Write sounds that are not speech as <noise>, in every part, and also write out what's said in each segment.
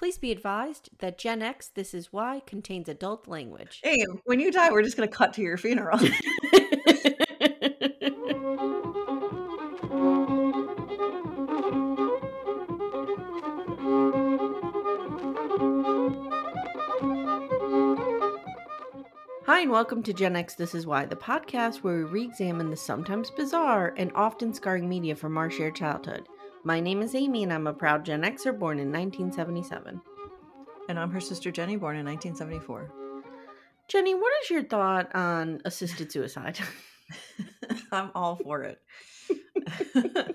Please be advised that Gen X This Is Why contains adult language. Hey, when you die, we're just gonna cut to your funeral. <laughs> Hi, and welcome to Gen X This Is Why, the podcast where we re examine the sometimes bizarre and often scarring media from our shared childhood. My name is Amy, and I'm a proud Gen Xer born in 1977. and I'm her sister Jenny, born in 1974. Jenny, what is your thought on assisted suicide? <laughs> <laughs> I'm all for it. <laughs>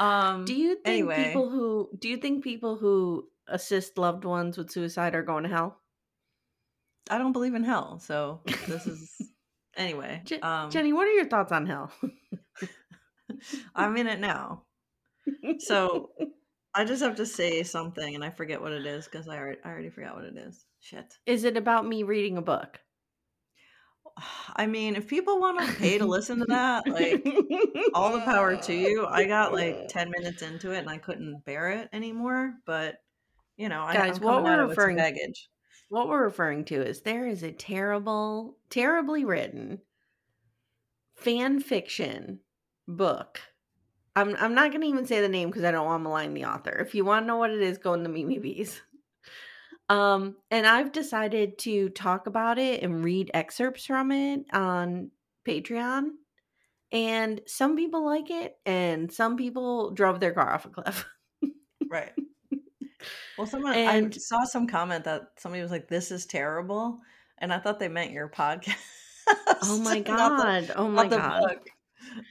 um, do you think anyway. people who do you think people who assist loved ones with suicide are going to hell? I don't believe in hell, so this is anyway. Je- um, Jenny, what are your thoughts on hell? I'm in it now, so <laughs> I just have to say something, and I forget what it is because I already, I already forgot what it is. Shit. is it about me reading a book? <sighs> I mean, if people want to pay to listen to that, like all the power to <laughs> you. I got like 10 minutes into it and I couldn't bear it anymore. But, you know, I, Guys, I'm what we're referring- baggage. What we're referring to is there is a terrible, terribly written fan fiction book. I'm I'm not gonna even say the name because I don't want to malign the author. If you want to know what it is, go in the Mimi Bees. <laughs> Um, and I've decided to talk about it and read excerpts from it on Patreon. And some people like it, and some people drove their car off a cliff. Right. <laughs> Well, someone, I saw some comment that somebody was like, this is terrible. And I thought they meant your podcast. Oh my <laughs> not the- god! oh my god! book.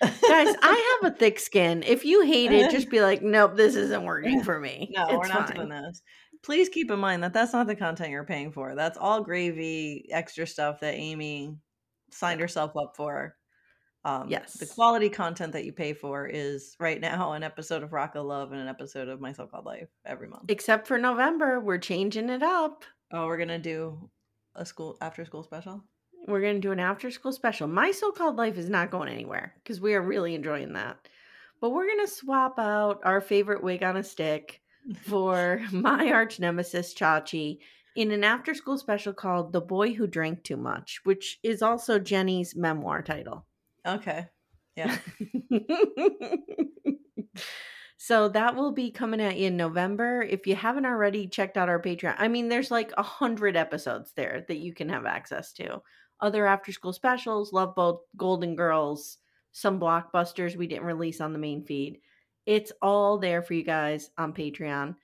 Guys, I have a thick skin. If you hate it, just <laughs> be like, nope, this isn't working for me. No, It's we're not fine. doing this. Please keep in mind that that's not the content you're paying for. That's all gravy, extra stuff that Amy signed herself up for. Um, the quality content that you pay for is right now an episode of Rock of Love and an episode of My So Called Life every month. Except for November, we're changing it up. Oh, we're gonna do a school after school special. We're going to do an after school special. My so called life is not going anywhere because we are really enjoying that. But we're going to swap out our favorite wig on a stick <laughs> for my arch nemesis, Chachi, in an after school special called The Boy Who Drank Too Much, which is also Jenny's memoir title. Okay. Yeah. <laughs> so that will be coming at you in November. If you haven't already checked out our Patreon, I mean, there's like a hundred episodes there that you can have access to. Other after school specials, Love Boat, Golden Girls, some blockbusters we didn't release on the main feed. It's all there for you guys on Patreon.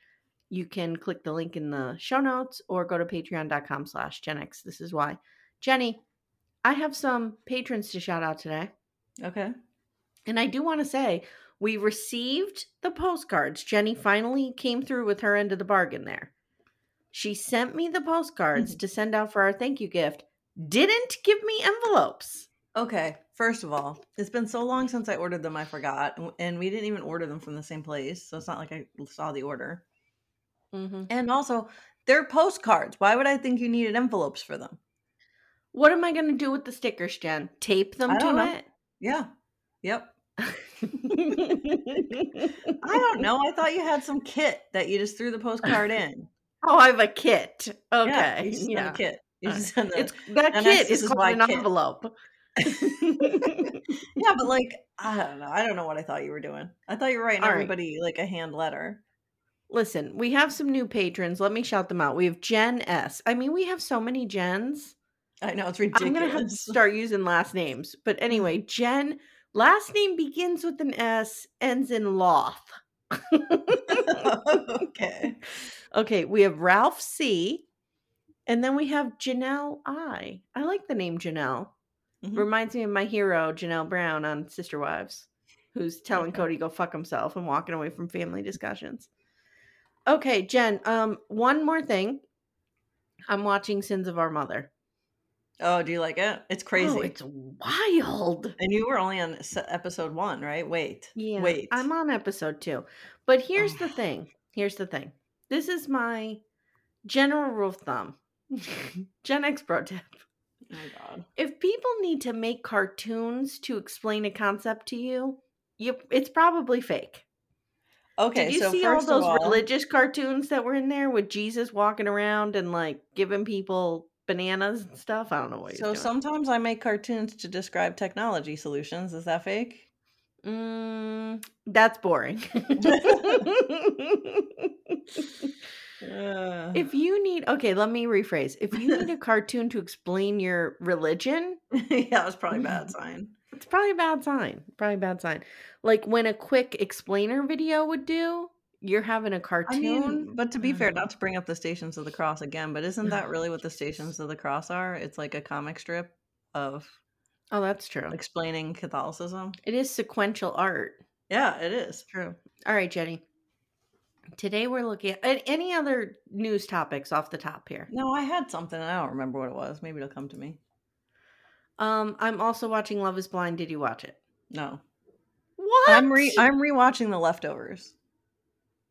You can click the link in the show notes or go to patreon.com slash Gen X. This is why. Jenny, I have some patrons to shout out today. Okay. And I do want to say, we received the postcards. Jenny finally came through with her end of the bargain there. She sent me the postcards hmm. to send out for our thank you gift, didn't give me envelopes. Okay. First of all, it's been so long since I ordered them, I forgot, and- we didn't even order them from the same place, so it's not like I saw the order. Mm-hmm. And also, they're postcards. Why would I think you needed envelopes for them? What am I going to do with the stickers, Jen? Tape them to know. Yeah. Yep. <laughs> I don't know. I thought you had some kit that you just threw the postcard in. Oh, I have a kit. Yeah, Okay. Yeah. a kit. <laughs> You All just send the, It's that and kit is called an kit. envelope. <laughs> yeah, but like I don't know. I don't know what I thought you were doing. I thought you were writing All right. everybody like a hand letter. Listen, we have some new patrons. Let me shout them out. We have Jen S. I mean, we have so many Jens. I know it's ridiculous. I'm gonna have to start using last names. But anyway, <laughs> Jen, last name begins with an S, ends in Loth. okay. Okay, we have Ralph C. And then we have Janelle I. I like the name Janelle. Mhm. Reminds me of my hero, Janelle Brown on Sister Wives, who's telling Okay. Kody go fuck himself and walking away from family discussions. Okay, Jen, um, one more thing. I'm watching Sins of Our Mother. Oh, do you like it? It's crazy. Oh, it's wild. and you were only on episode one, right? Wait. Yeah. Wait. I'm on episode two. But here's the Oh. thing. Here's the thing. This is my general rule of thumb. <laughs> Gen X pro tip. Oh my god. If people need to make cartoons to explain a concept to you, you it's probably fake. Okay, Did you so see all those all, religious cartoons that were in there with Jesus walking around and like giving people bananas and stuff? I don't know what so sometimes I make cartoons to describe technology solutions. Is that fake? Mm, that's boring. <laughs> <laughs> Uh, if you need, okay, let me rephrase. If you need a cartoon to explain your religion, <laughs> yeah, it's probably a bad <laughs> sign. it's probably a bad sign. Probably a bad sign. Like when a quick explainer video would do, you're having a cartoon. mean, but to be fair, Mm. not to bring up the Stations of the Cross again, but isn't that really what the Stations of the Cross are? It's like a comic strip of oh, that's true. explaining Catholicism. It is sequential art. Yeah, it is. True. All right, Jenny. Today we're looking at any other news topics off the top here. No, I had something. I don't remember what it was. Maybe it'll come to me. Um, I'm also watching Love Is Blind. Did you watch it? No, What? I'm re I'm rewatching The Leftovers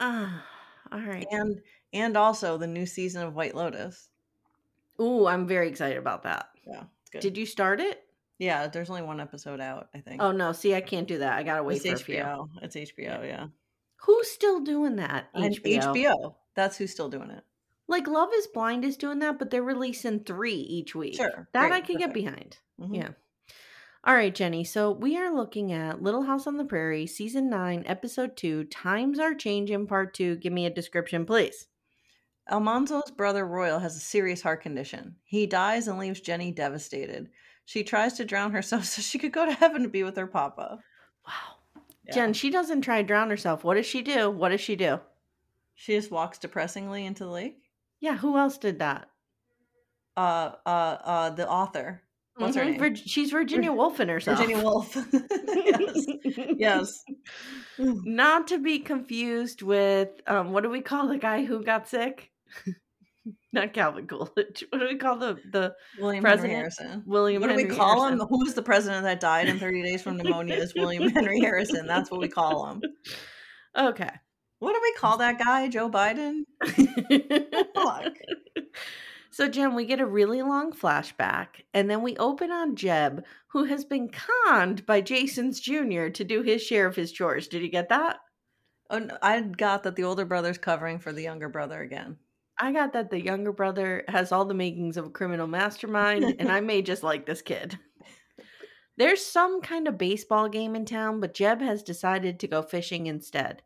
Ah, all right. and and also the new season of White Lotus. Ooh, I'm very excited about that. Yeah, it's good. Did you start it? yeah, there's only one episode out. I think. Oh no, see, I can't do that. I gotta wait it's for a few. HBO. It's HBO. Yeah, Who's still doing that? And HBO. HBO. That's who's still doing it. Like Love Is Blind is doing that, but they're releasing three each week. Sure, that great, I can get perfect. behind. Mhm. Yeah. All right, Jenny. So we are looking at Little House on the Prairie, season nine, episode two. Times are changing, part two. Give me a description, please. Almanzo's brother Royal has a serious heart condition. He dies and leaves Jenny devastated. She tries to drown herself <laughs> so she could go to heaven to be with her papa. Wow. Yeah. Jen, she doesn't try to drown herself. What does she do? What does she do? She just walks depressingly into the lake. Yeah, who else did that? Uh, uh, uh, the author. What's her Mhm, name? Virg- she's Virginia Woolfing herself. Virginia Woolf. <laughs> yes. Yes. <laughs> Not to be confused with um, what do we call the guy who got sick? <laughs> Not Calvin Coolidge. What do we call the the William President? Henry Harrison. William? What do we call Harrison? him? Who's the president that died in 30 days from pneumonia? Is William Henry Harrison. That's what we call him. <laughs> Okay. What do we call that guy? Joe Biden? Fuck. <laughs> So, Jen, we get a really long flashback, and then we open on Jeb, who has been conned by Jason's Jr. to do his share of his chores. Did you get that? Oh, no, I got that the older brother's covering for the younger brother again. I got that the younger brother has all the makings of a criminal mastermind, and <laughs> I may just like this kid. There's some kind of baseball game in town, but Jeb has decided to go fishing instead.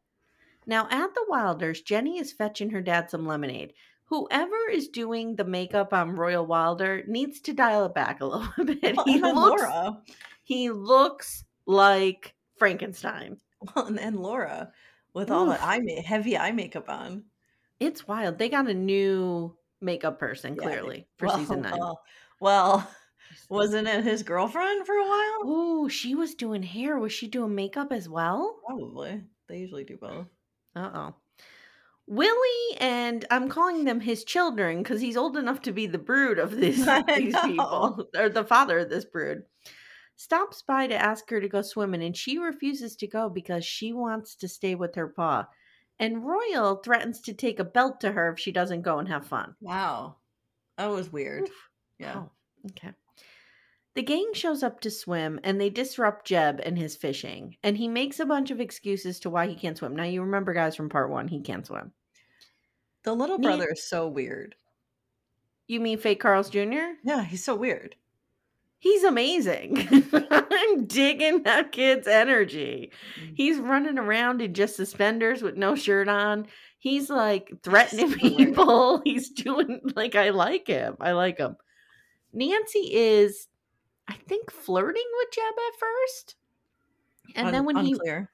Now, at the Wilders, Jenny is fetching her dad some lemonade. Whoever is doing the makeup on Royal Wilder needs to dial it back a <laughs> little bit. Well, He looks, Laura. he looks like Frankenstein. Well, and then Laura with all the eye ma- heavy eye makeup on. It's wild. They got a new makeup person, Yeah, clearly, <laughs> for well, season nine. Well, well, <laughs> wasn't it his girlfriend for a while? Oh, she was doing hair. Was she doing makeup as well? Probably. They usually do both. Uh oh. Willie and I'm calling them his children because he's old enough to be the brood of <laughs> I these know. people, or the father of this brood. Stops by to ask her to go swimming, and she refuses to go because she wants to stay with her pa. And Royal threatens to take a belt to her if she doesn't go and have fun. Wow. That was weird. Oof. Yeah. Oh, okay. The gang shows up to swim and they disrupt Jeb and his fishing. And he makes a bunch of excuses to why he can't swim. Now, you remember, guys, from part one, he can't swim. The little brother is so weird. You mean fake Carl's Jr.? Yeah, he's so weird. He's amazing. <laughs> I'm digging that kid's energy. Mm. He's running around in just suspenders with no shirt on. He's like threatening <laughs> people. He's doing like I like him. I like him. Nancy is, I think, flirting with Jeb at first. And Un- then when he unclear.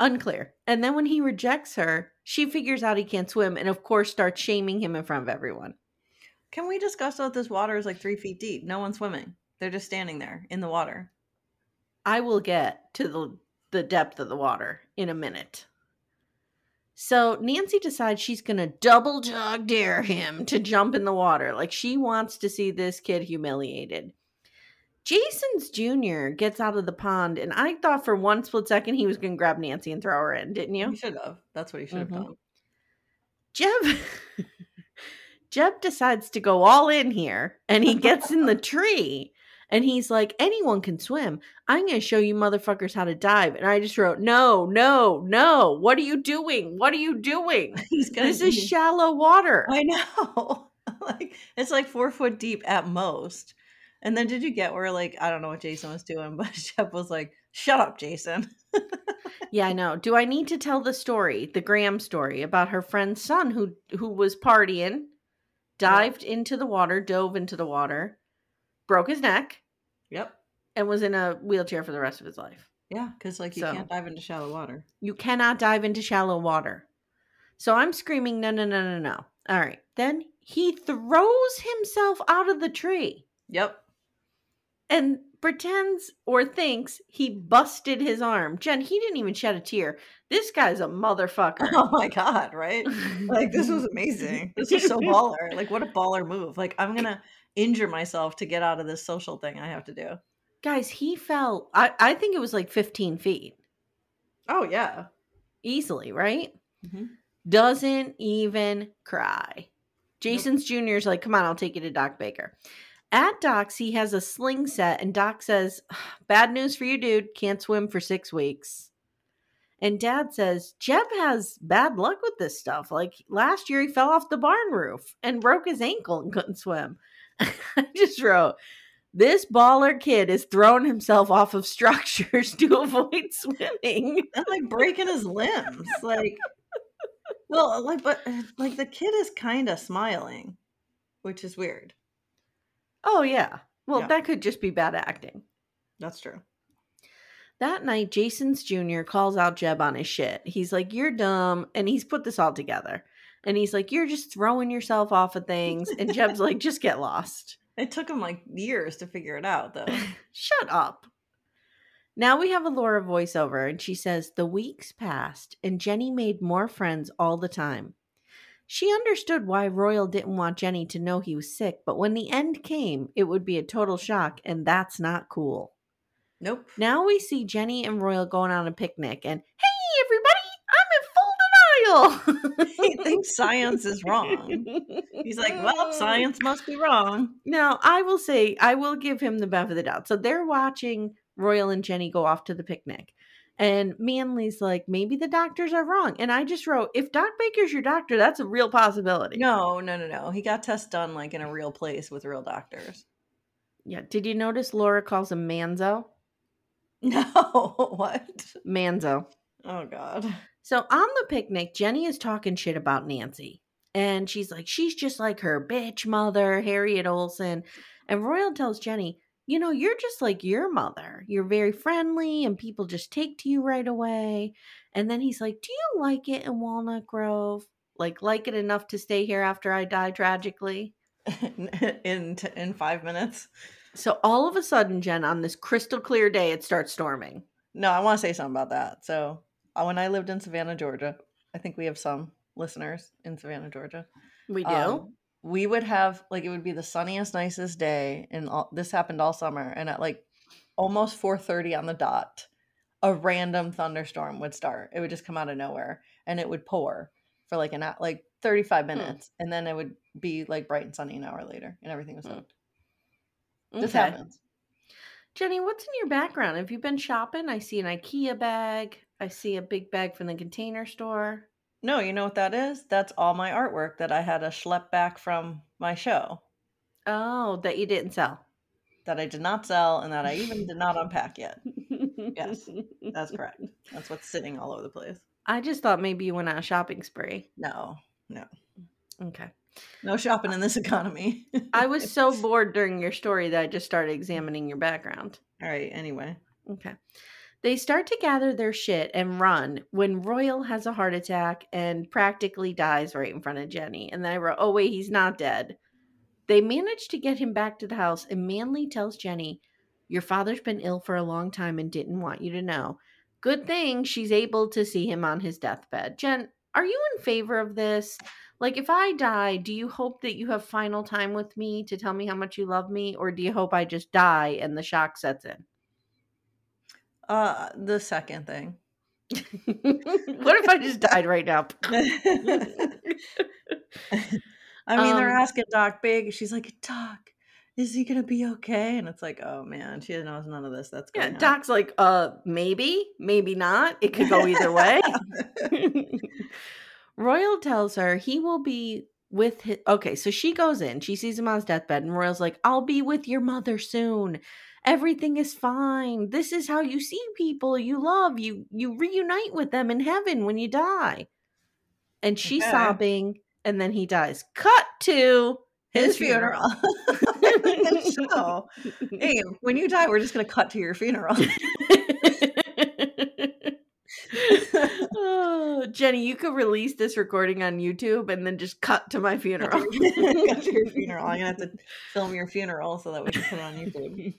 unclear. And then when he rejects her, she figures out he can't swim and of course starts shaming him in front of everyone. Can we discuss that this water is like three feet deep? No one's swimming. They're just standing there in the water. I will get to the the depth of the water in a minute. So Nancy decides she's going to double dog dare him to jump in the water. Like she wants to see this kid humiliated. Jason's Jr. gets out of the pond, and I thought for one split second he was going to grab Nancy and throw her in, didn't you? You should have. That's what he should have Mhm. done. Jeb <laughs> Jeb decides to go all in here and he gets in the <laughs> tree and he's like, anyone can swim. I'm going to show you motherfuckers how to dive. And I just wrote, no, no, no. What are you doing? What are you doing? <laughs> He's gonna. This is shallow water. I know. <laughs> like it's like four foot deep at most. And then did you get where like I don't know what Jason was doing, <laughs> but Shep was like, "Shut up, Jason." Yeah, I know. Do I need to tell the story, the Graham story about her friend's son who who was partying, dived into the water, dove into the water, broke his neck, Yep. and was in a wheelchair for the rest of his life. Yeah, because like you So- can't dive into shallow water. You cannot dive into shallow water. So I'm screaming, no, no, no, no, no. All right. Then he throws himself out of the tree Yep. and pretends or thinks he busted his arm. Jen, he didn't even shed a tear. This guy's a motherfucker. <laughs> Oh my god! Right? <laughs> Like this was amazing. This was so baller. Like what a baller move. Like I'm gonna injure myself to get out of this social thing I have to do. Guys, he fell. I, I think it was like 15 feet Oh yeah. easily, right? Mhm. Doesn't even cry. Jason's Jr. is like, come on, I'll take you to Doc Baker. At Doc's, he has a sling set, and Doc says, Bad news for you, dude. Can't swim for six weeks. And Dad says, Jeb has bad luck with this stuff. Like last year, he fell off the barn roof and broke his ankle and couldn't swim. <laughs> I just wrote, This baller kid is throwing himself off of structures to <laughs> avoid swimming. And like breaking his limbs. Like well, like but uh, like the kid is kind of smiling, which is weird. Oh, yeah. Well, Yeah. that could just be bad acting. That's true. That night, Jason's Jr. calls out Jeb on his shit. He's like, You're dumb. And he's put this all together. And he's like, You're just throwing yourself off of things. And Jeb's like, Just get lost. <laughs> It took him like years to figure it out though. <laughs> Shut up. Now we have a Laura voiceover, and she says, The weeks passed, and Jenny made more friends all the time. She understood why Royal didn't want Jenny to know he was sick, but when the end came, it would be a total shock, and that's not cool. Nope. Now we see Jenny and Royal going on a picnic, and hey, everybody, I'm in full denial. He thinks science is wrong. He's like, well, <laughs> science must be wrong. Now, I will say, I will give him the benefit of the doubt. So they're watching Royal and Jenny go off to the picnic. And Manly's like, maybe the doctors are wrong. And I just wrote, if Doc Baker's your doctor, that's a real possibility. No, no, no, no. He got tests done like in a real place with real doctors. Yeah. Did you notice Laura calls him Manzo? <laughs> No, what? Manzo. Oh God. So on the picnic, Jenny is talking shit about Nancy. And she's like, she's just like her bitch mother, Harriet Oleson. And Royal tells Jenny, you know, you're just like your mother. You're very friendly and people just take to you right away. And then he's like, Do you like it in Walnut Grove? Like, like it enough to stay here after I die tragically? <laughs> in t- in five minutes. So all of a sudden, Jen, on this crystal clear day, it starts storming. No, I want to say something about that. So, when I lived in Savannah, Georgia, I think we have some listeners in Savannah, Georgia. We do. Um, we would have like it would be the sunniest, nicest day, and all, this happened all summer. And at like almost four thirty on the dot, a random thunderstorm would start. It would just come out of nowhere, and it would pour for like an like thirty five minutes, and then it would be like bright and sunny an hour later, and everything was Hmm. This Okay. happens. Jenny, what's in your background? Have you been shopping? I see an IKEA bag. I see a big bag from the container store. No, you know what that is? That's all my artwork that I had to schlep back from my show. Oh, that you didn't sell. that I did not sell and that I even did not unpack yet. Yes, That's correct. <laughs> That's what's sitting all over the place. I just thought maybe you went on a shopping spree. No, no, Okay. no shopping in this economy. I was <laughs> so bored during your story that I just started examining your background. all right. Anyway, Okay. They start to gather their shit and run when Royal has a heart attack and practically dies right in front of Jenny. And then I wrote, oh, wait, he's not dead. They manage to get him back to the house, and Manly tells Jenny, Your father's been ill for a long time and didn't want you to know. Good thing she's able to see him on his deathbed. Jen, are you in favor of this? Like, if I die, do you hope that you have final time with me to tell me how much you love me? Or do you hope I just die and the shock sets in? Uh, the second thing. <laughs> <laughs> what if I just died right now? <laughs> I mean, they're Um, asking Doc Big. She's like, Doc, is he gonna be okay? And it's like, oh man, she knows none of this. That's yeah, on. Doc's like, uh, maybe, maybe not. It could go either way. Royal tells her he will be with his. Okay, so she goes in, she sees him on his deathbed, and Royal's like, I'll be with your mother soon. Everything is fine. This is how you see people you love. You you reunite with them in heaven when you die. And she's Okay. sobbing, and then he dies. Cut to His funeral. <laughs> so, hey, when you die, we're just gonna cut to your funeral. oh, <laughs> Jenny, you could release this recording on YouTube and then just cut to my funeral. <laughs> cut to your funeral. I'm gonna have to film your funeral so that we can put it on YouTube.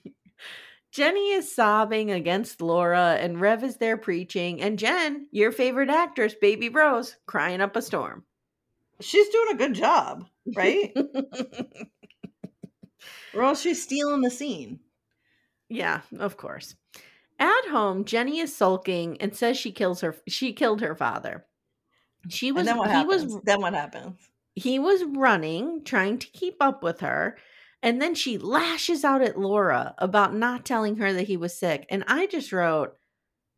Jenny is sobbing against Laura, and Rev is there preaching, and Jen, your favorite actress, Baby Rose, crying up a storm. She's doing a good job, right? <laughs> or else she's stealing the scene. yeah, of course. At home, Jenny is sulking and says she kills her. She killed her father. She was. and then what he happens? was then what happens? he was running, trying to keep up with her. And then she lashes out at Laura about not telling her that he was sick. And I just wrote,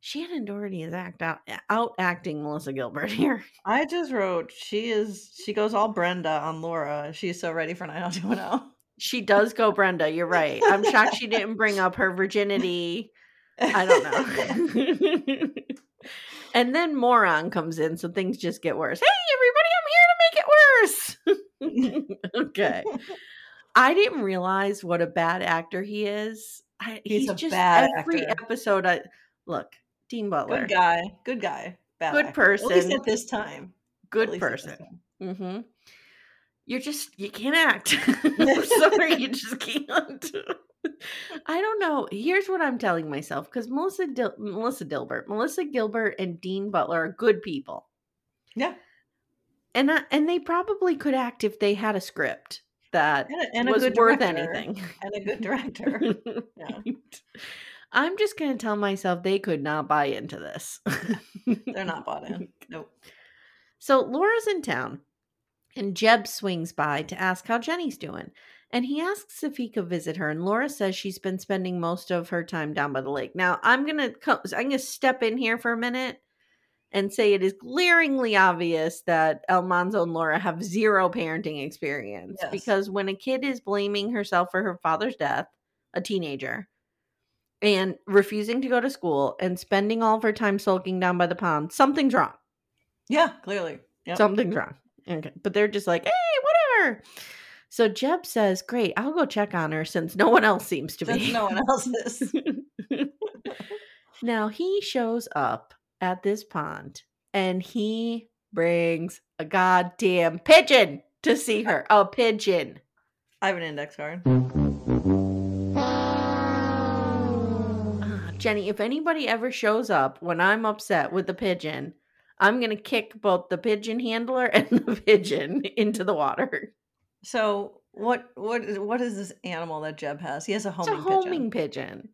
Shannen Doherty is act out, out acting Melissa Gilbert here. <laughs> I just wrote she is she goes all Brenda on Laura. She's so ready for 90210. She does go Brenda. You're right. I'm shocked she didn't bring up her virginity. I don't know. <laughs> and then Moron comes in, so things just get worse. Hey, everybody, I'm here to make it worse. <laughs> okay. I didn't realize what a bad actor he is. I, He's he's, a just bad every actor. episode. I look, Dean Butler, Good guy. Good guy. Bad Good actor. At least person. at this time. Good least at this person. time. Mm-hmm. You're just you can't act. <laughs> Sorry, you just can't. I don't know. Here's what I'm telling myself because Melissa Dil- Melissa Dilbert, Melissa Gilbert, and Dean Butler are good people, Yeah. and I, and they probably could act if they had a script that And a, and a was worth director. anything. And a good <laughs> director. Yeah. I'm just gonna tell myself they could not buy into this. <laughs> They're not bought in. <laughs> Nope. So Laura's in town, and Jeb swings by to ask how Jenny's doing. And he asks if he could visit her, and Laura says she's been spending most of her time down by the lake. Now, I'm gonna co- I'm gonna step in here for a minute and say it is glaringly obvious that Almanzo and Laura have zero parenting experience Yes. because when a kid is blaming herself for her father's death, a teenager, and refusing to go to school and spending all of her time sulking down by the pond, something's wrong. Yeah, clearly. Yep. Something's wrong. Okay. But they're just like, hey, whatever. So Jeb says, Great, I'll go check on her since no one else seems to Since be. no one else is. <laughs> now he shows up at this pond and he brings a goddamn pigeon to see her. A pigeon. I have an index card. Ah, Jenny, if anybody ever shows up when I'm upset with the pigeon, I'm going to kick both the pigeon handler <laughs> and the pigeon into the water. So what what is what is this animal that Jeb has? He has a It's homing, a homing pigeon. pigeon.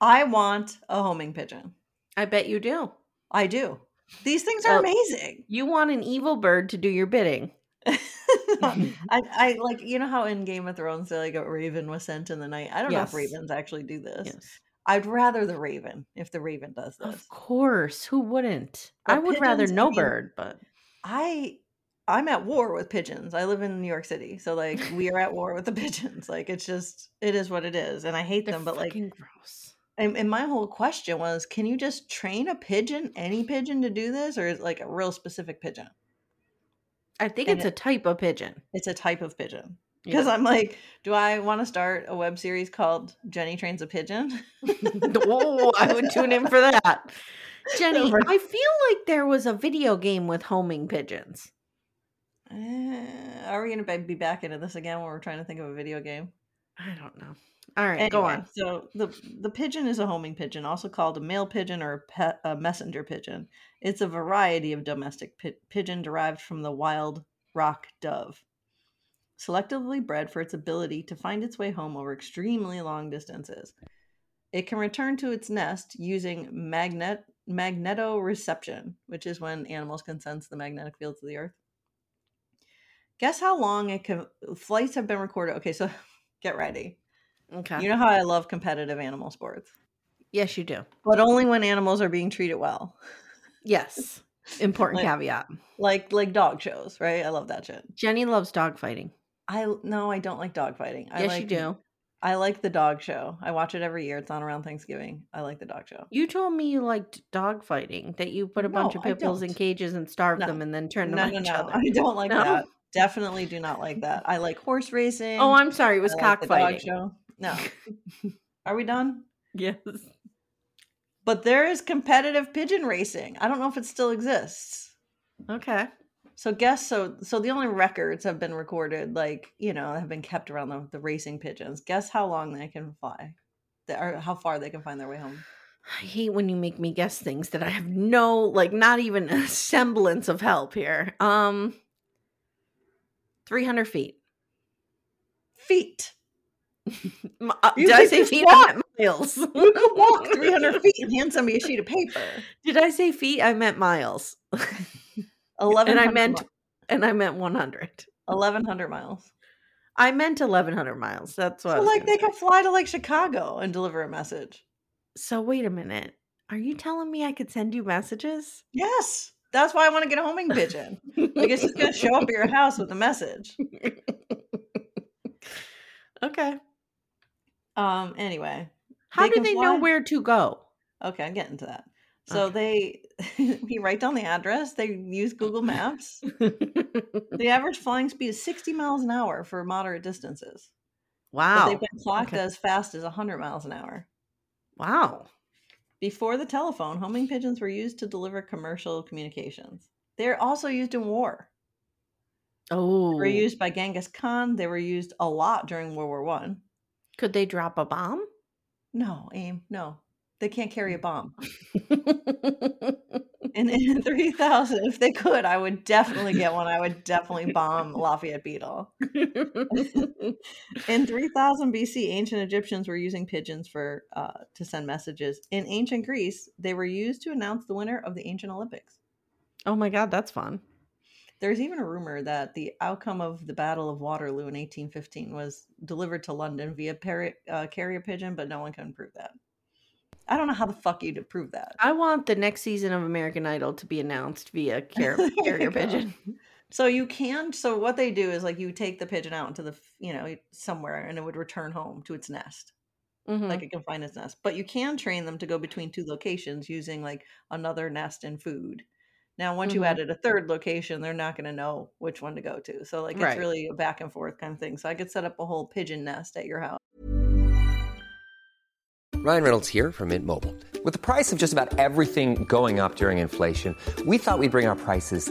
I want a homing pigeon. I bet you do. I do. These things are Oh. amazing. You want an evil bird to do your bidding. <laughs> <laughs> I, I like you know how in Game of Thrones they like a raven was sent in the night. I don't know if ravens actually do this. Yes. I'd rather the raven if the raven does this. Of course. Who wouldn't? But I would rather no mean- bird, but I I'm at war with pigeons. I live in New York City, so like we are at war with the <laughs> pigeons. Like it's just it is what it is, and I hate They're them. But like, gross. And, and my whole question was, can you just train a pigeon, any pigeon, to do this, or is it like a real specific pigeon? I think And it's a type of pigeon. It's a type of pigeon. Because Yeah. I'm like, do I want to start a web series called Jenny Trains a Pigeon? <laughs> oh, I would tune in for that. <laughs> Jenny. I feel like there was a video game with homing pigeons. Eh, are we going to be back into this again when we're trying to think of a video game? I don't know. All right, go on. So the the pigeon is a homing pigeon, also called a mail pigeon or a, pet, a messenger pigeon. It's a variety of domestic pi- pigeon derived from the wild rock dove, selectively bred for its ability to find its way home over extremely long distances. It can return to its nest using magnet magnetoreception, which is when animals can sense the magnetic fields of the earth. Guess how long it can flights have been recorded. Okay, so <laughs> get ready. Okay. You know how I love competitive animal sports, yes, you do. but only when animals are being treated well. Yes. Important <laughs> Like- caveat. Like like dog shows, right? I love that shit. Jenny loves dog fighting. I no, I don't like dog fighting. I yes, like, you do. I like the dog show. I watch it every year. It's on around Thanksgiving. I like the dog show. You told me you liked dog fighting, that you put a bunch of pit bulls in cages and starve No. them and then turn them no, on each no. other. I don't like No? that. Definitely do not like that. I like horse oh, racing. Oh, I'm sorry. It was like dog cockfighting. show. No. <laughs> Are we done? Yes. But there is competitive pigeon racing. I don't know if it still exists. Okay. So guess so so the only records have been recorded, like, you know, have been kept around the, the racing pigeons. Guess how long they can fly. They, or how far they can find their way home. I hate when you make me guess things that I have no, like, not even a semblance of help here. Um, 300 feet. Feet. Uh, did I say feet? walk. I meant miles. You could walk <laughs> 300 feet and hand somebody a sheet of paper. Did I say feet? I meant miles. <laughs> 11 and I meant, and I meant 100. 1100 miles. I meant 1100 miles. That's what I So like they say. can fly to like Chicago and deliver a message. So wait a minute. Are you telling me I could send you messages? Yes. That's why I want to get a homing pigeon. Like it's just gonna show up at your house with a message. <laughs> okay. Um anyway. How They do they know where to go? Okay, I'm getting to that. So they <laughs> we write down the address, they use Google Maps. <laughs> The average flying speed is 60 miles an hour for moderate distances. But wow. they've been clocked Okay. as fast as 100 miles an hour. Wow. Before the telephone, homing pigeons were used to deliver commercial communications. They're also used in war. Oh. They were used by Genghis Khan. They were used a lot during World War One. Could they drop a bomb? No, aim, no. They can't carry a bomb. And <laughs> in 3000, if they could, I would definitely get one. I would definitely bomb Lafayette Beetle. <laughs> In 3000 BC, ancient Egyptians were using pigeons for uh, to send messages. In ancient Greece, they were used to announce the winner of the ancient Olympics. oh my god, that's fun. There's even a rumor that the outcome of the Battle of Waterloo in 1815 was delivered to London via uh, carrier pigeon, but no one can prove that. I don't know how the fuck you to prove that. I want the next season of American Idol to be announced via car- <laughs> carrier pigeon. So you can. So what they do is like you take the pigeon out into the you know somewhere, and it would return home to its nest. Mhm. Like it can find its nest, but you can train them to go between two locations using like another nest and food. Now, once you Mhm. added a third location, they're not going to know which one to go to. So like it's Right. really a back and forth kind of thing. So I could set up a whole pigeon nest at your house. Ryan Reynolds here from Mint Mobile. With the price of just about everything going up during inflation, we thought we'd bring our prices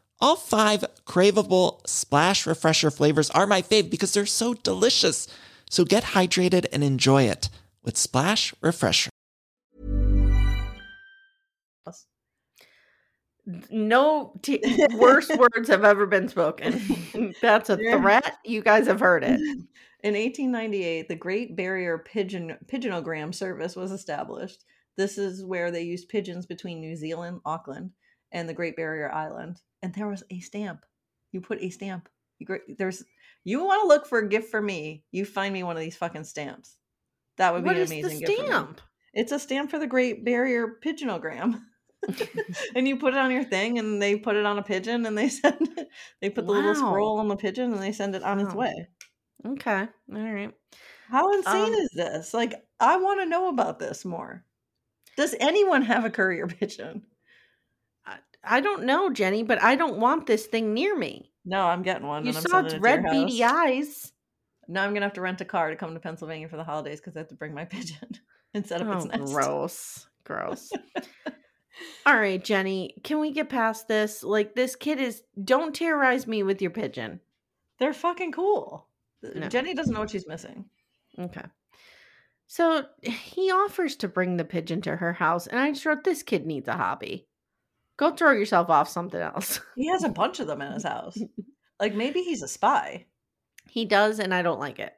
All five craveable Splash Refresher flavors are my fave because they're so delicious. So get hydrated and enjoy it with Splash Refresher. No t- worst words have ever been spoken. <laughs> That's a threat. You guys have heard it. <laughs> In 1898, the Great Barrier Pigeon Pigeonogram Service was established. This is where they used pigeons between New Zealand, Auckland, and the Great Barrier Island. And there was a stamp. You put a stamp. You there's you want to look for a gift for me? You find me one of these fucking stamps. That would be What an amazing gift for me. stamp? It's a stamp for the Great Barrier Pigeonogram. <laughs> and you put it on your thing and they put it on a pigeon and they <laughs> send it they put the little scroll on the pigeon and they send it on its way Okay. All right. how insane Um, is this like i want to know about this more does anyone have a courier pigeon I, don't know, Jenny, but I don't want this thing near me. no i'm getting one You and I'm saw its it red beady eyes. now i'm gonna have to rent a car to come to pennsylvania for the holidays because i have to bring my <laughs> pigeon instead of Oh, its nest gross. Gross. <laughs> All right, Jenny, can we get past this? Like, this kid is. Don't terrorize me with your pigeon. they're fucking cool No. jenny doesn't know what she's missing Okay. So he offers to bring the pigeon to her house, and I just wrote, This kid needs a hobby. Go throw yourself off something else. <laughs> he has a bunch of them in his house <laughs> like maybe he's a spy he does, and I don't like it.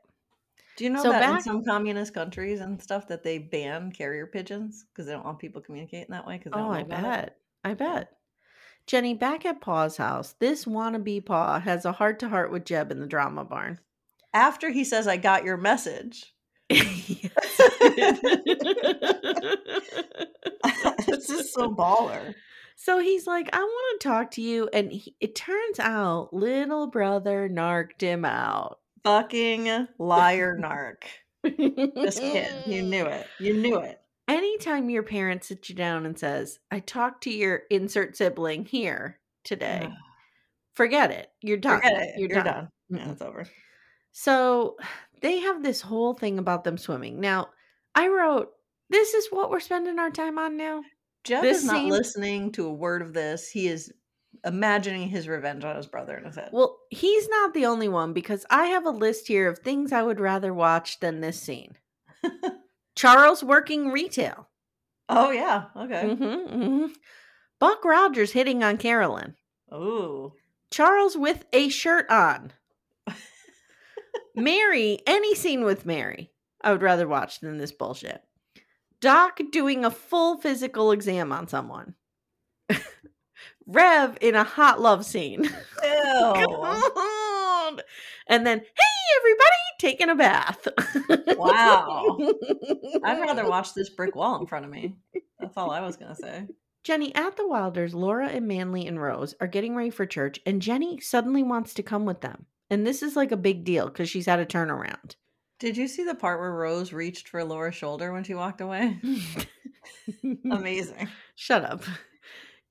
Do you know So that in some communist countries and stuff that they ban carrier pigeons because they don't want people communicating that way? Because Oh, I bet. I bet. Jenny, back at Pa's house, this wannabe Pa has a heart to heart with Jeb in the drama barn. After he says, "I got your message," <laughs> this is so baller. So he's like, I want to talk to you. And he, it turns out little brother narked him out. Fucking liar, narc. This kid, you knew it. You knew it. Anytime your parent sits you down and says, I talked to your insert sibling here today, forget it. You're done. It. You're, You're, done. done. Yeah, it's over. So they have this whole thing about them swimming. Now, I wrote, This is what we're spending our time on now. Jeb This is not listening to a word of this. He is imagining his revenge on his brother in his head. Well, he's not the only one because I have a list here of things I would rather watch than this scene. <laughs> Charles working retail. oh yeah. Okay. Mhm, mhm. Buck Rogers hitting on Carolyn. Ooh. Charles with a shirt on. <laughs> Mary, any scene with Mary, I would rather watch than this bullshit. Doc doing a full physical exam on someone. Rev in a hot love scene. Ew. <laughs> And then, hey, everybody, taking a bath. Wow. <laughs> I'd rather watch this brick wall in front of me. That's all I was gonna say. Jenny, at the Wilders, Laura and Manly and Rose are getting ready for church, and Jenny suddenly wants to come with them. And this is like a big deal because she's had a turnaround. Did you see the part where Rose reached for Laura's shoulder when she walked away? <laughs> Amazing. Shut up.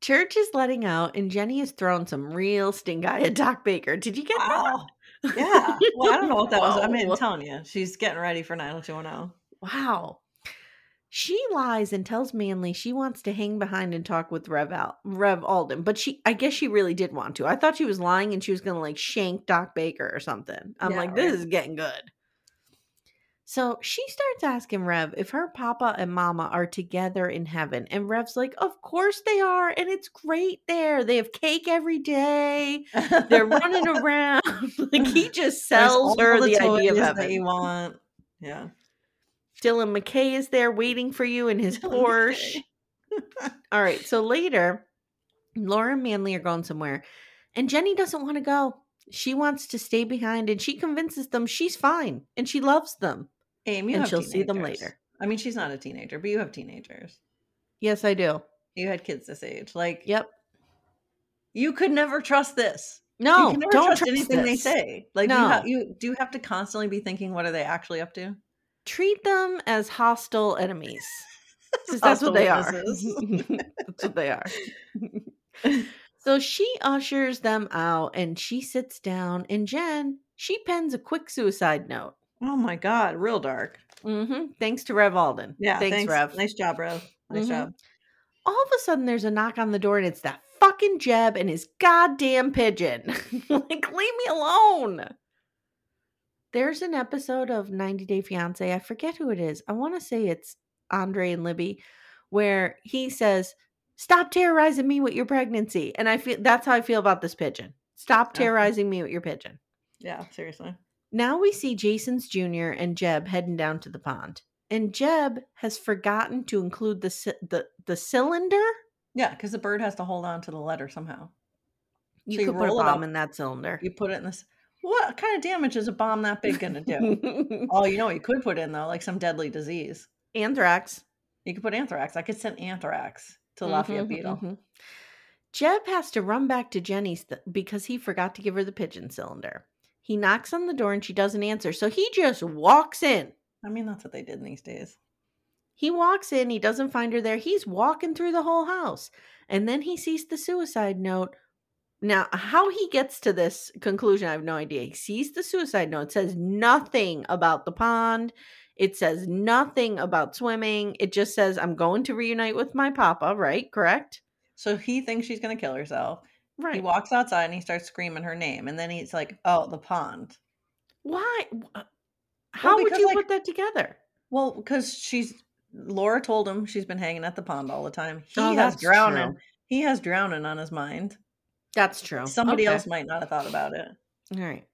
Church is letting out, and Jenny has thrown some real stink eye at Doc Baker. Did you get Wow. Yeah. Well, I don't know what that was. I mean. I'm <laughs> telling you, she's getting ready for 90210. that? Wow. She lies and tells Manly she wants to hang behind and talk with Rev, Al- Rev Alden, but she, I guess she really did want to. I thought she was lying and she was going to like shank Doc Baker or something. I'm Yeah, like, right. this is getting good. So she starts asking Rev if her papa and mama are together in heaven. And Rev's like, Of course they are. And it's great there. They have cake every day. They're running <laughs> around. <laughs> like he just sells her the, idea of heaven. that you want. Yeah. Dylan McKay is there waiting for you in his Porsche. <laughs> All right. So later, Laura and Manly are going somewhere, and Jenny doesn't want to go. She wants to stay behind, and she convinces them she's fine and she loves them. Aim, you and she'll see them later. I mean, she's not a teenager, but you have teenagers. Yes, I do. You had kids this age. Like, Yep. you could never trust this. No, you can never don't trust, trust anything they say. Like, No. you, ha- you do have to constantly be thinking, what are they actually up to? Treat them as hostile enemies. <laughs> that's what they are. That's what they are. so she ushers them out and she sits down, and Jen, she pens a quick suicide note. Oh my god, real dark. hmm Thanks to Rev Alden. Yeah, thanks, thanks. Rev. Nice job, Rev. Nice Mhm. job. All of a sudden, there's a knock on the door, and it's that fucking Jeb and his goddamn pigeon. <laughs> like, leave me alone. There's an episode of 90 Day Fiance. I forget who it is. I want to say it's Andrei and Libby, where he says, "Stop terrorizing me with your pregnancy." And I feel that's how I feel about this pigeon. Stop Okay. terrorizing me with your pigeon. Yeah, seriously. Now we see Jason's Jr. and Jeb heading down to the pond. And Jeb has forgotten to include the the the cylinder. Yeah, because the bird has to hold on to the letter somehow. You So you could put a bomb up. in that cylinder. You put it in this. What kind of damage is a bomb that big gonna do? <laughs> oh, you know what you could put in though, like some deadly disease. Anthrax. You could put anthrax. I could send anthrax to Lafayette Mhm, Beetle. mhm. Jeb has to run back to Jenny's th- because he forgot to give her the pigeon cylinder. He knocks on the door and she doesn't answer, so he just walks in. I mean, that's what they did in these days. He walks in, he doesn't find her there. He's walking through the whole house. And then he sees the suicide note. Now, how he gets to this conclusion, I have no idea. He sees the suicide note. It says nothing about the pond. It says nothing about swimming. It just says, I'm going to reunite with my papa, right? Correct? So he thinks she's gonna kill herself. Right. He walks outside and he starts screaming her name, and then he's like, "Oh, the pond." Why? Uh, how would because, you like- put that together? Well, because she's Laura told him she's been hanging at the pond all the time. He Oh, has drowning. true. He has drowning on his mind. That's true. Somebody Okay. else might not have thought about it. All right.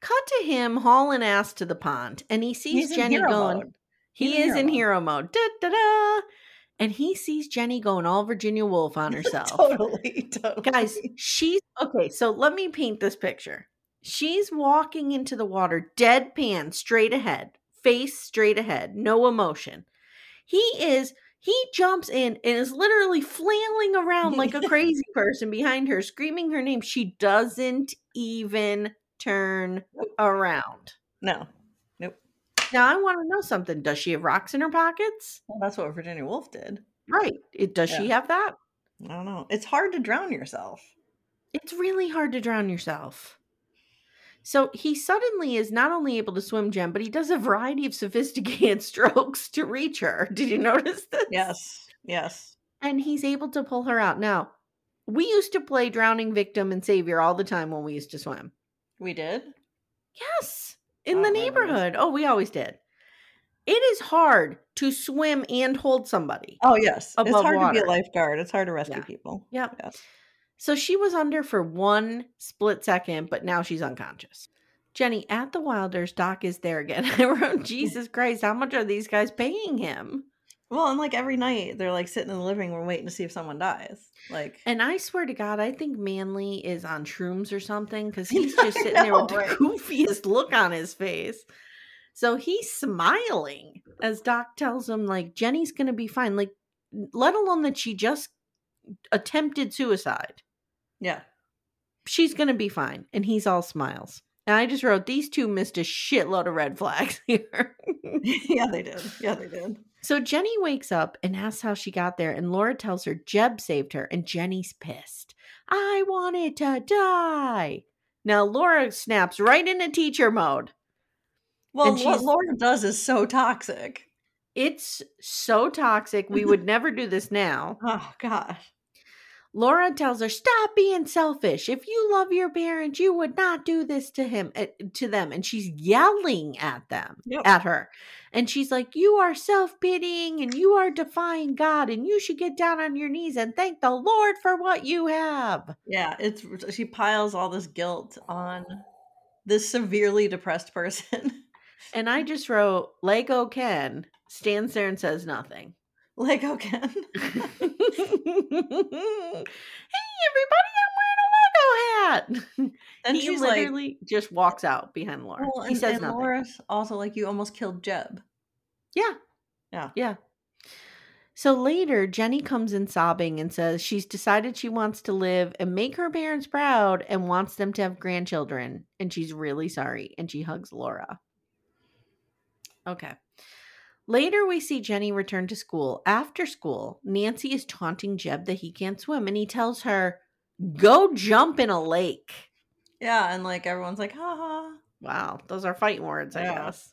Cut to him hauling ass to the pond, and he sees Jenny going. mode. He in is in hero mode. Da, da, da. And he sees Jenny going all Virginia Woolf on <laughs> herself. totally, totally. Guys, she's okay. So let me paint this picture. She's walking into the water, deadpan, straight ahead, face straight ahead, no emotion. He is, he jumps in and is literally flailing around like a <laughs> crazy person behind her, screaming her name. She doesn't even turn around. No. Now, I want to know something. Does she have rocks in her pockets? Well, that's what Virginia Woolf did. Right. It, does she have that? I don't know. It's hard to drown yourself. It's really hard to drown yourself. So he suddenly is not only able to swim, Jen, but he does a variety of sophisticated <laughs> strokes to reach her. Did you notice this? Yes, yes. And he's able to pull her out. Now, we used to play drowning victim and savior all the time when we used to swim. We did. Yes, in the don't remember this. neighborhood. Oh, we always did. It is hard to swim and hold somebody. Oh yes, it's hard to be a lifeguard. It's hard to rescue Yeah. people. Yep. Yeah. So she was under for one split second, but now she's unconscious. Jenny, at the Wilders, Doc is there again. <laughs> I wrote, <laughs> Jesus Christ, how much are these guys paying him? Well, and like every night they're like sitting in the living room waiting to see if someone dies. Like And I swear to God, I think Manly is on shrooms or something because <laughs> he's just sitting there with the goofiest look on his face. So he's smiling as Doc tells him, like, Jenny's going to be fine. Like, let alone that she just attempted suicide. yeah. she's gonna be fine and he's all smiles and i just wrote these two missed a shitload of red flags <laughs> here <laughs> yeah, they did. Yeah, they did. So jenny wakes up and asks how she got there and laura tells her jeb saved her and jenny's pissed i wanted to die now laura snaps right into teacher mode Well, what Laura does is so toxic. it's so toxic we would never do this now Oh gosh. Laura tells her, "Stop being selfish. If you love your parents, you would not do this to him uh, to them." And she's yelling at them, Yep. at her. And she's like, "You are self-pitying and you are defying God and you should get down on your knees and thank the Lord for what you have." Yeah, it's she piles all this guilt on this severely depressed person. And I just wrote, "Lego Ken stands there and says nothing." Lego Ken. <laughs> <laughs> hey everybody, I'm wearing a Lego hat. <laughs> And he she's like- literally just walks out behind Laura. Well, he and, says and nothing. Laura's also like, you almost killed Jeb. Yeah. Yeah. Yeah. So later, Jenny comes in sobbing and says she's decided she wants to live and make her parents proud and wants them to have grandchildren. And she's really sorry. And she hugs Laura. Okay. Later, we see Jenny return to school. After school, Nancy is taunting Jeb that he can't swim, and he tells her, Go jump in a lake. Yeah, and like everyone's like, ha ha. Wow, those are fighting words, I Yeah. guess.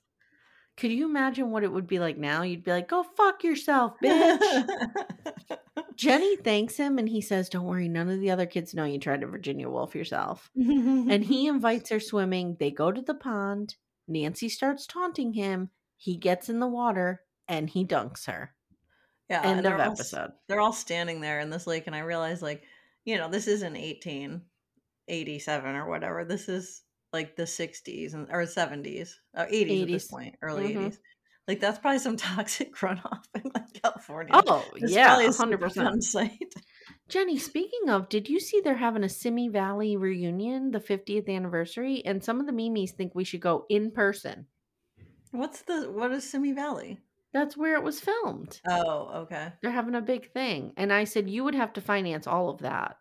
Could you imagine what it would be like now? You'd be like, Go fuck yourself, bitch. <laughs> Jenny thanks him and he says, Don't worry, none of the other kids know you tried to Virginia Woolf yourself. and he <laughs> invites her swimming. They go to the pond. Nancy starts taunting him. He gets in the water and he dunks her. yeah, End of they're all episode. they're all standing there in this lake, and I realize, like, you know, this isn't 1887 or whatever. This is like the 60s and or 70s, or 80s, at this point, early Mhm. 80s. Like that's probably some <laughs> toxic runoff in like California. Oh, It's yeah, a 100%. <laughs> Jenny, speaking of, did you see they're having a Simi Valley reunion, the 50th anniversary? And some of the memes think we should go in person. What's the what is Simi Valley? That's where it was filmed. Oh, okay. They're having a big thing. And I said, you would have to finance all of that.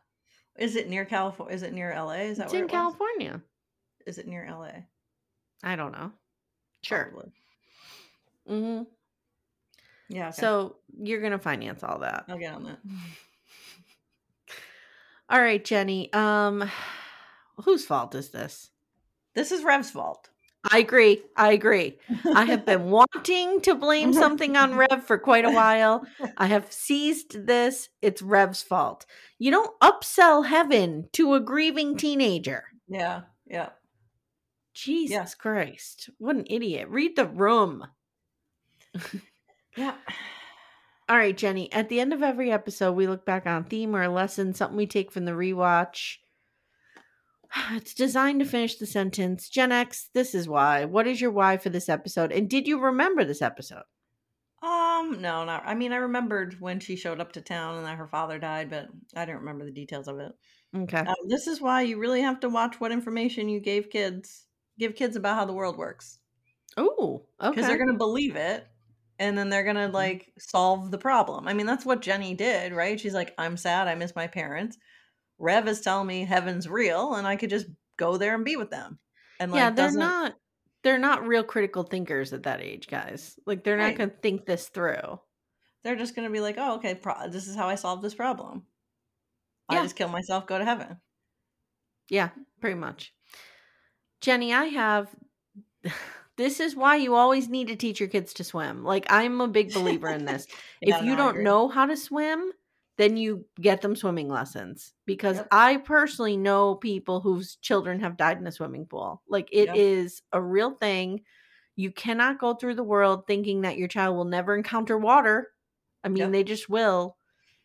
Is it near California? Is it near LA? Is that It's where in it? California. Is it near LA? I don't know. Sure. Probably. hmm Yeah. okay. So you're going to finance all that. I'll get on that. <laughs> All right, Jenny. Um, <sighs> whose fault is this? This is Rev's fault. I agree. I agree. I have been <laughs> wanting to blame mm-hmm. something on <laughs> Rev for quite a while. I have seized this. It's Rev's fault. You don't upsell heaven to a grieving teenager. Yeah. Yeah. Jesus Christ. What an idiot. Read the room. Yeah. All right, Jenny. At the end of every episode, we look back on theme or a lesson, something we take from the rewatch. <sighs> It's designed to finish the sentence. Gen X, this is why. What is your why for this episode? And did you remember this episode? Um, no, not. I mean, I remembered when she showed up to town and that her father died, but I don't remember the details of it. Okay. Um, this is why you really have to watch what information you gave kids. Give kids about how the world works Oh, okay. because they're gonna believe it, and then they're gonna like solve the problem. I mean, that's what Jenny did, right? She's like, "I'm sad. I miss my parents." Rev is telling me heaven's real, and I could just go there and be with them. And like, yeah, they're doesn't- not they're not real critical thinkers at that age, guys. Like they're not Right. going to think this through. They're just gonna be like, "Oh, okay. Pro- this is how I solve this problem. I Yeah. just kill myself, go to heaven." Yeah, pretty much. Jenny, I have <sighs> this is why you always need to teach your kids to swim. Like I'm a big believer in <laughs> this. Yeah, if you no, don't know how to swim, then you get them swimming lessons because Yep. I personally know people whose children have died in a swimming pool. Like it is Yep. a real thing. You cannot go through the world thinking that your child will never encounter water. I mean, Yep. they just will.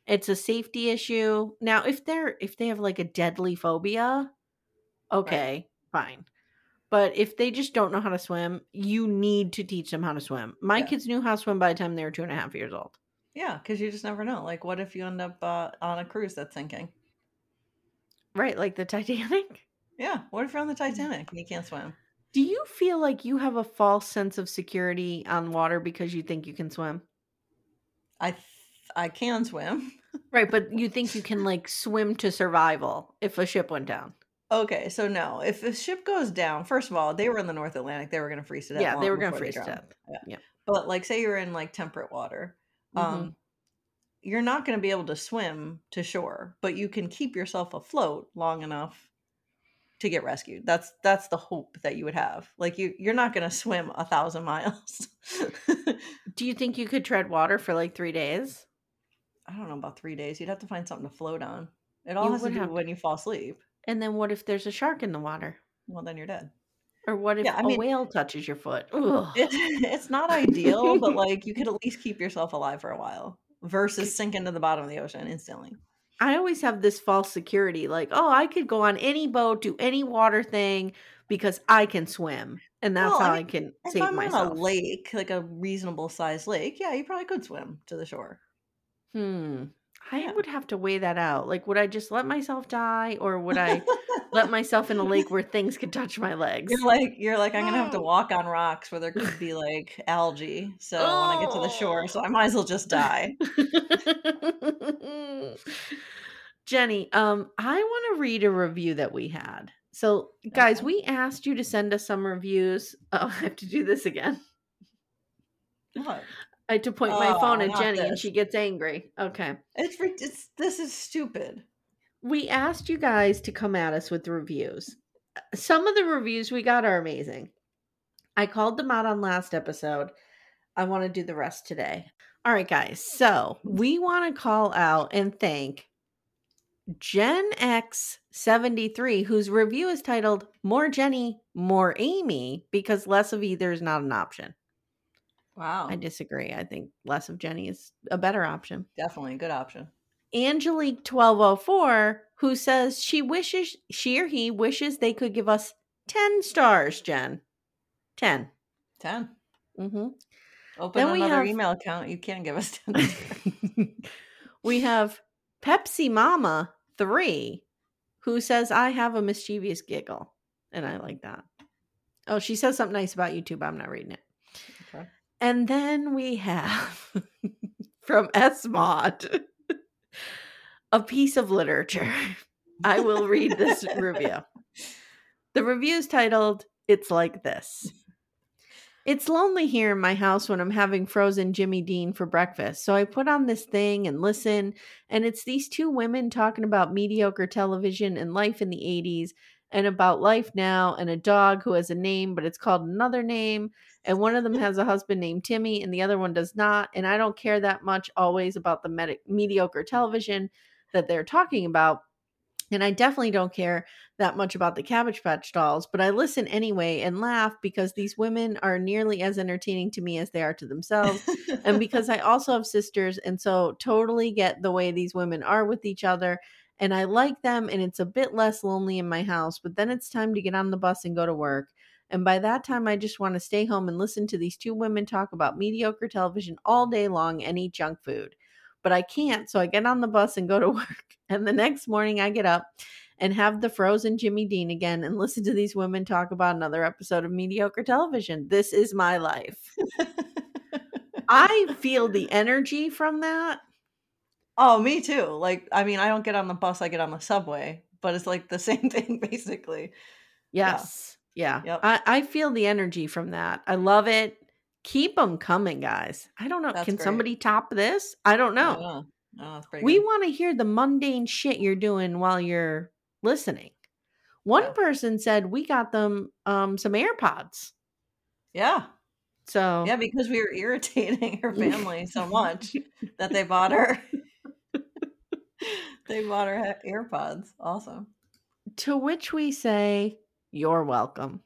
It's a safety issue. Now, if they're if they have like a deadly phobia, okay, fine. But if they just don't know how to swim, you need to teach them how to swim. My Yeah. kids knew how to swim by the time they were two and a half years old. Yeah, because you just never know. Like, what if you end up uh, on a cruise that's sinking? Right, like the Titanic. <laughs> Yeah, what if you're on the Titanic and you can't swim? Do you feel like you have a false sense of security on water because you think you can swim? I th- I can swim. <laughs> Right, but you think you can like swim to survival if a ship went down. Okay, so no, if the ship goes down, first of all, they were in the North Atlantic, they were going to freeze to death. Yeah, they were freeze to drowned. death. Yeah. Yep. But like, say you're in like temperate water, um, Mhm. you're not going to be able to swim to shore, but you can keep yourself afloat long enough to get rescued. That's that's the hope that you would have. Like you, you're not going to swim a thousand <laughs> miles. Do you think you could tread water for like three days? I don't know about three days. You'd have to find something to float on. It all You has to do when you fall asleep. And then what if there's a shark in the water? Well, then you're dead. Or what if Yeah, I a mean- whale touches your foot? Ugh. It, <laughs> it's not ideal, but <laughs> like you could at least keep yourself alive for a while versus sink into the bottom of the ocean instantly. I always have this false security like, oh, I could go on any boat, do any water thing because I can swim. And that's Well, I how I, mean, can If save I'm myself. on a lake, like a reasonable sized lake, yeah, you probably could swim to the shore. Hmm. I Yeah. would have to weigh that out. Like, would I just let myself die or would I let <laughs> myself in a lake where things could touch my legs? You're like you're like I'm gonna have to walk on rocks where there <laughs> could be like algae. So when I get to the shore, so I might as well just die. <laughs> Jenny, um, I want to read a review that we had. So, guys, Okay. we asked you to send us some reviews. Oh, I have to do this again. What? I had to point my phone Oh, at Jenny and she gets angry. Okay. It's it's this is stupid. We asked you guys to come at us with reviews. Some of the reviews we got are amazing. I called them out on last episode. I want to do the rest today. All right, guys. So we want to call out and thank Gen X73, whose review is titled More Jenny, More Amy, because less of either is not an option. Wow. I disagree. I think less of Jenny is a better option. Definitely a good option. Angelique 1204 who says she wishes she or he wishes they could give us 10 stars, Jen. 10. 10. Mm-hmm. Open Then we another have- email account. You can't give us <laughs> 10. <laughs> we have Pepsi Mama 3 who says I have a mischievous giggle and I like that. Oh, she says something nice about YouTube. I'm not reading it. And then we have <laughs> from S Mod a piece of literature. I will read this review. <laughs> The review is titled It's Like This. It's lonely here in my house when I'm having frozen Jimmy Dean for breakfast. So I put on this thing and listen, and it's these two women talking about mediocre television and life in the 80s and about life now and a dog who has a name, but it's called another name. And one of them <laughs> has a husband named Timmy, and the other one does not. And I don't care that much always about the medi- mediocre television that they're talking about. And I definitely don't care that much about the Cabbage Patch dolls, but I listen anyway and laugh because these women are nearly as entertaining to me as they are to themselves. and because <laughs> I also have sisters, and so totally get the way these women are with each other. And I like them, and it's a bit less lonely in my house, but then it's time to get on the bus and go to work. And by that time, I just want to stay home and listen to these two women talk about mediocre television all day long and eat junk food. But I can't, so I get on the bus and go to <laughs> work. And the next morning, I get up and have the frozen Jimmy Dean again and listen to these women talk about another episode of mediocre television. This is my life. <laughs> I feel the energy from that. Oh, me too. Like, I mean, I don't get on the bus, I get on the subway, but it's like the <laughs> same thing basically. Yes. Yeah. Yep. I, I feel the energy from that. I love it. Keep them coming, guys. I don't know. That's Can great. somebody top this? I don't know. Yeah. Oh, we want to hear the mundane shit you're doing while you're listening. One Yeah. person said we got them um some AirPods. Yeah. So Yeah, because we were irritating <laughs> her <laughs> family so much that they bought her they bought her AirPods. Awesome. to which we say you're welcome.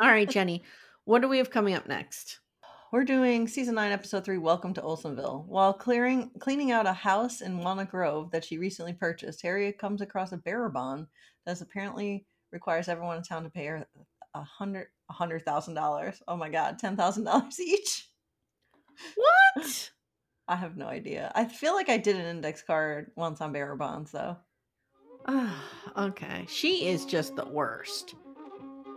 All right, <laughs> Jenny. What do we have coming up next? We're doing season nine, episode three. Welcome to Olesonville. While clearing cleaning out a house in Walnut Grove that she recently purchased, Harriet comes across a bearer bond that apparently requires everyone in town to pay her a hundred a hundred thousand dollars. Oh my god, ten thousand dollars each. What? I have no idea. I feel like I did an index card once on bearer bonds though. <sighs> Okay. She is just the worst.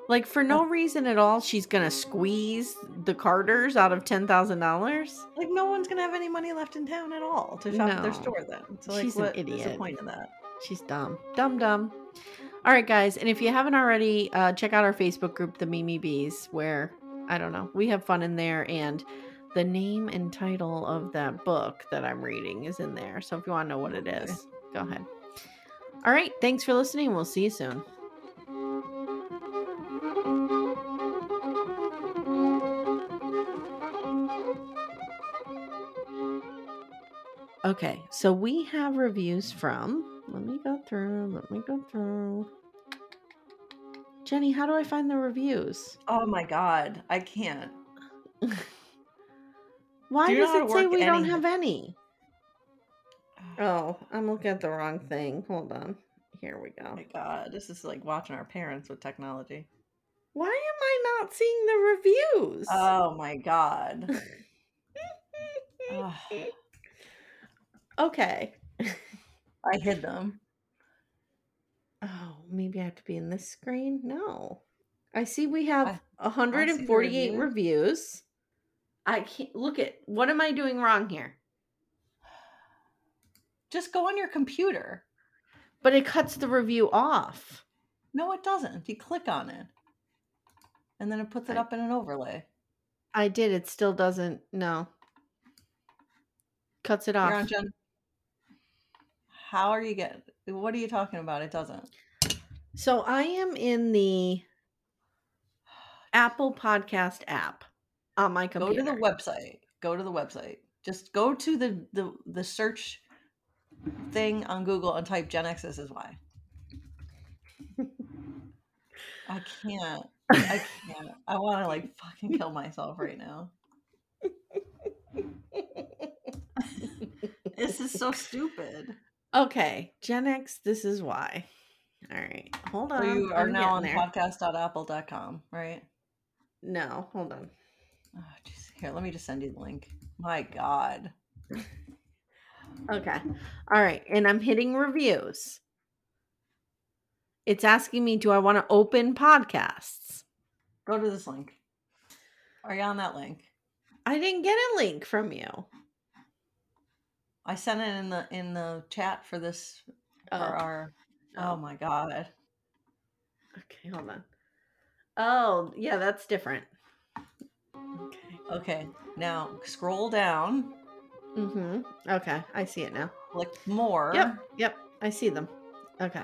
Like for no reason at all, she's gonna squeeze the Carters out of ten thousand dollars. Like no one's gonna have any money left in town at all to shop at their store then. So like She's an what the idiot. point of that? She's dumb. Dumb dumb. All right, guys, and if you haven't already, uh, check out our Facebook group, the Mimi Bees, where I don't know, we have fun in there, and the name and title of that book that I'm reading is in there. So if you want to know what it is, Okay. go ahead. All right, thanks for listening. We'll see you soon. Okay, so we have reviews from Let me go through. Let me go through. Jenny, how do I find the reviews? Oh my god, I can't. <laughs> Why Do does it say work we don't have any? Oh, I'm looking at the wrong thing. Hold on. Here we Oh go. my god, this is like watching our parents with technology. Why am I not seeing the reviews? Oh my god. <laughs> <sighs> Okay. I hid them. Oh, maybe I have to be in this screen? No. I see we have I- I see the 148 reviews. I can't look at what am I doing wrong here? Just go on your computer. But it cuts the review off. No, it doesn't. You click on it. And then it puts it I- up in an overlay. I did. It still doesn't. No. Cuts it off. On Jen. How are you getting what are you talking about? It doesn't. So I am in the Apple Podcast app on my Go to the website. Go to the website. Just go to the the, the search thing on Google and type Gen X This is why. I can't. I can't. I want to like fucking kill myself right now. this is so stupid. Okay, Gen X. This is why. All right, hold So on. you are I'm now on there. podcast.apple.com, right? No, hold on. Oh. Here, let me just send you the link. My God. Okay. All right, and I'm hitting reviews. It's asking me, do I want to open podcasts? Go to this link. Are you on that link? I didn't get a link from you. I sent it in the in the chat for this for Oh. our Oh. oh my god. Okay, hold on. Oh, yeah, that's different. Okay. Okay, now scroll down, Mm-hmm. Okay, I see it now. click more. Yep, yep, I see them. Okay.